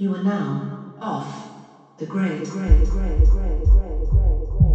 You are now off the grid, grid, grid, grid, grid, grid.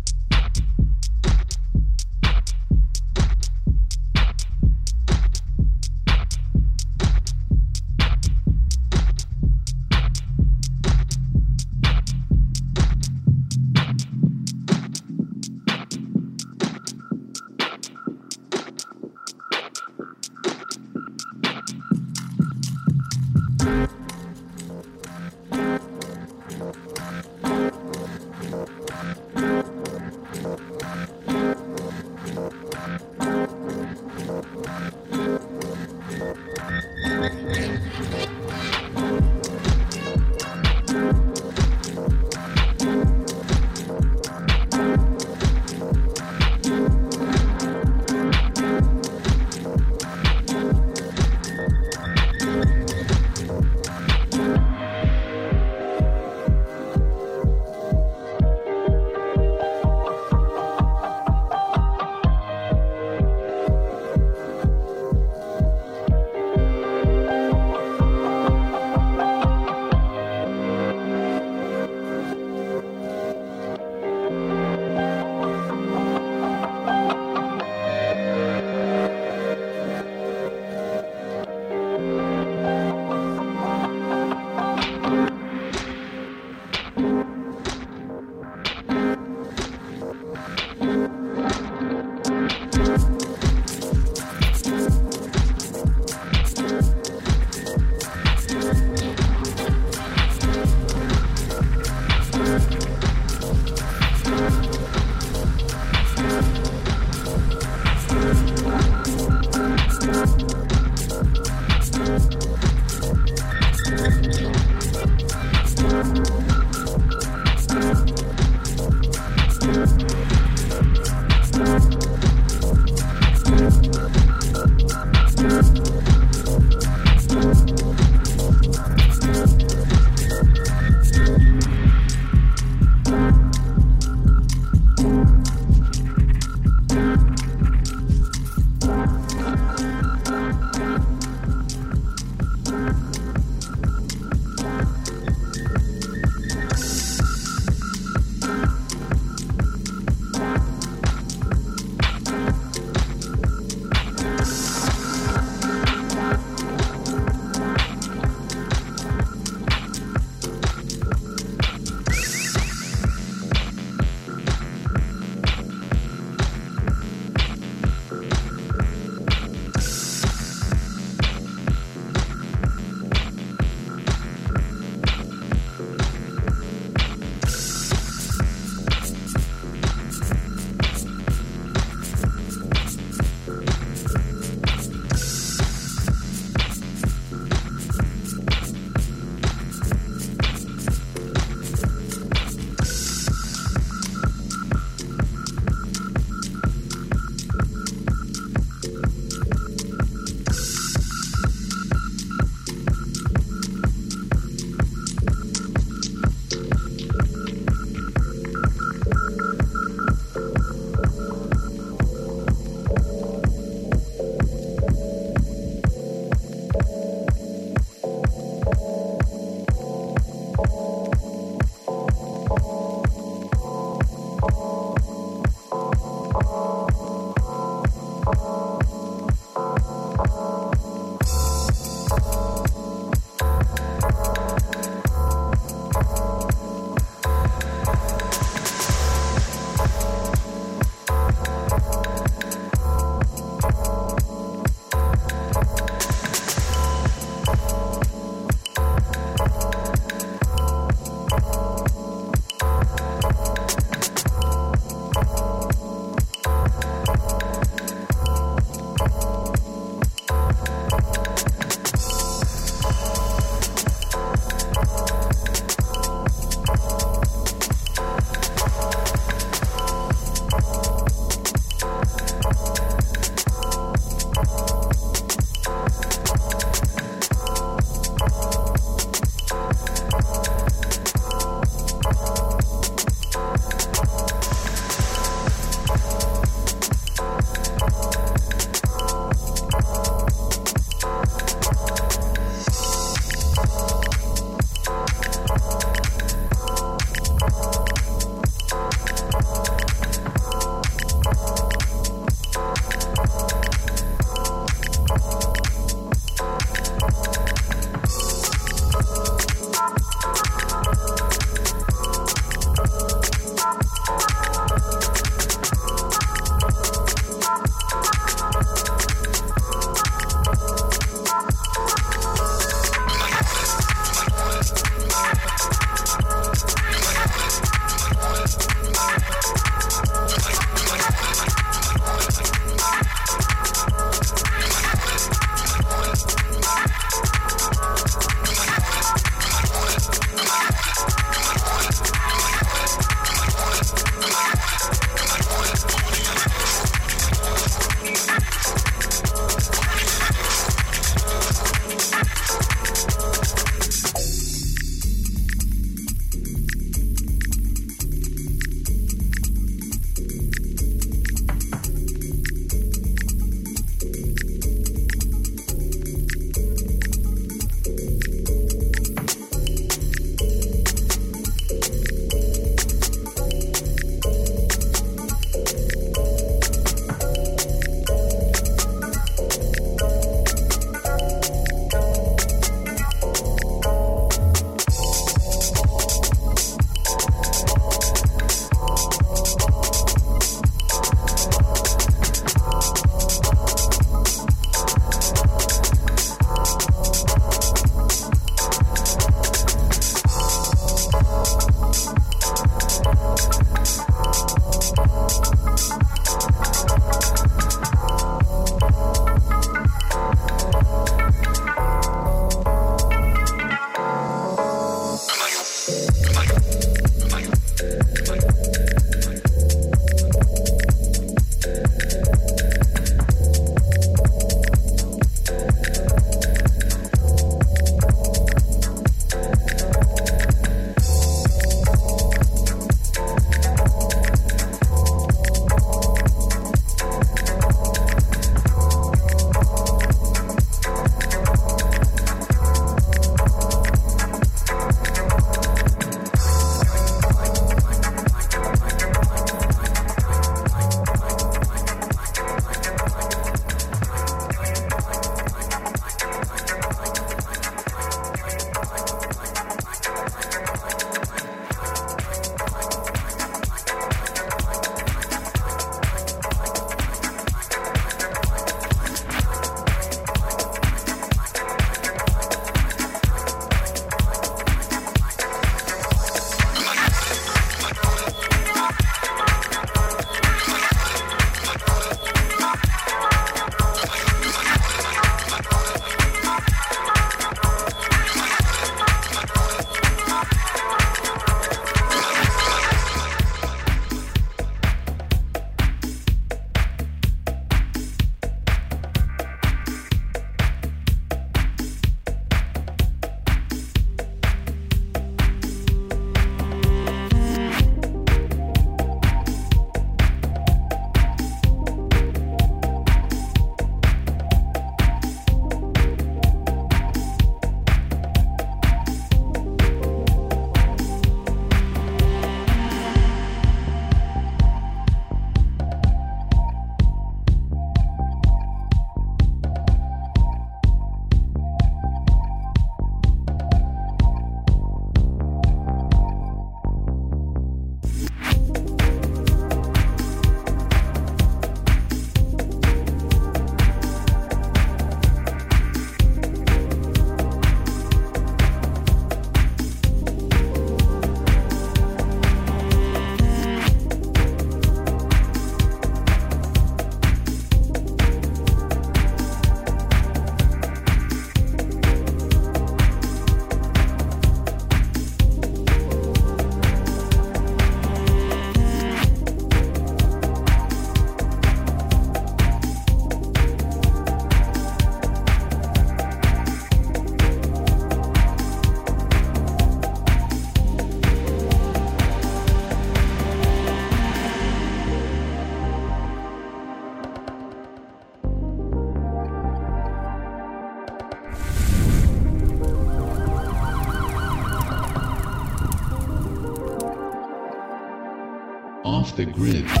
The grid.